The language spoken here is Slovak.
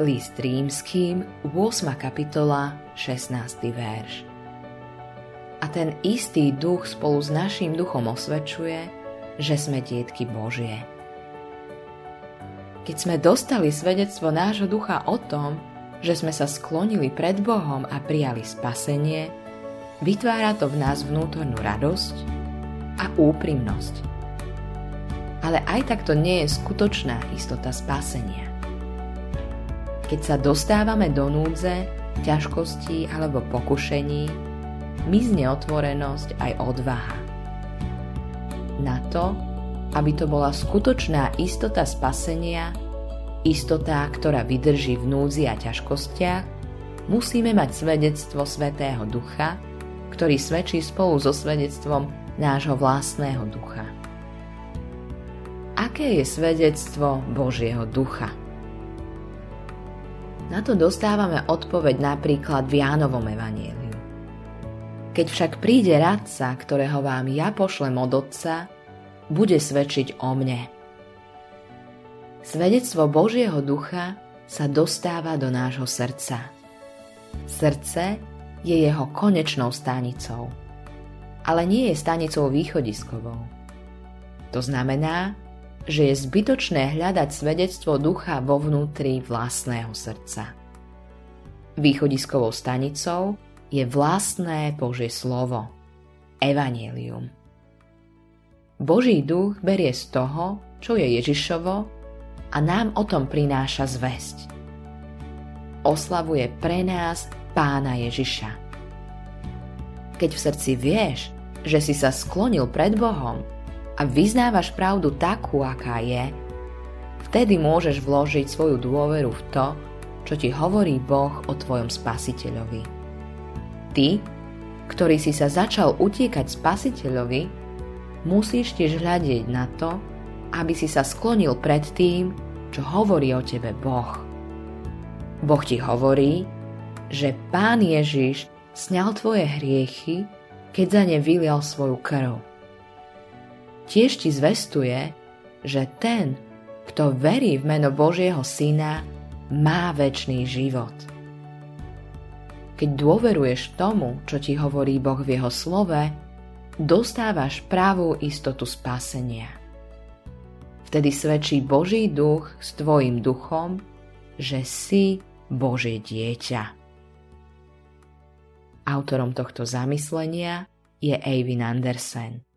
List rímským, 8. kapitola, 16. verš. A ten istý duch spolu s naším duchom osvedčuje, že sme dietky Božie. Keď sme dostali svedectvo nášho ducha o tom, že sme sa sklonili pred Bohom a prijali spasenie, vytvára to v nás vnútornú radosť a úprimnosť. Ale aj tak to nie je skutočná istota spasenia. Keď sa dostávame do núdze, ťažkostí alebo pokušení, mizne otvorenosť aj odvaha. Na to, aby to bola skutočná istota spasenia, istota, ktorá vydrží v núdzi a ťažkostiach, musíme mať svedectvo Svetého Ducha, ktorý svedčí spolu so svedectvom nášho vlastného ducha. Aké je svedectvo Božieho ducha? Na to dostávame odpoveď napríklad v Jánovom evanieliu. Keď však príde radca, ktorého vám ja pošlem od Otca, bude svedčiť o mne. Svedectvo Božieho ducha sa dostáva do nášho srdca. Srdce je jeho konečnou stanicou, ale nie je stanicou východiskovou. To znamená, že je zbytočné hľadať svedectvo ducha vo vnútri vlastného srdca. Východiskovou stanicou je vlastné Božie slovo, Evangelium. Boží duch berie z toho, čo je Ježišovo a nám o tom prináša zväzť. Oslavuje pre nás pána Ježiša. Keď v srdci vieš, že si sa sklonil pred Bohom a vyznávaš pravdu takú, aká je, vtedy môžeš vložiť svoju dôveru v to, čo ti hovorí Boh o tvojom spasiteľovi. Ty, ktorý si sa začal utiekať spasiteľovi, musíš tiež hľadieť na to, aby si sa sklonil pred tým, čo hovorí o tebe Boh. Boh ti hovorí, že Pán Ježiš sňal tvoje hriechy, keď za ne vylial svoju krv tiež ti zvestuje, že ten, kto verí v meno Božieho Syna, má väčší život. Keď dôveruješ tomu, čo ti hovorí Boh v jeho slove, dostávaš pravú istotu spásenia. Vtedy svedčí Boží duch s tvojim duchom, že si Božie dieťa. Autorom tohto zamyslenia je Eivin Andersen.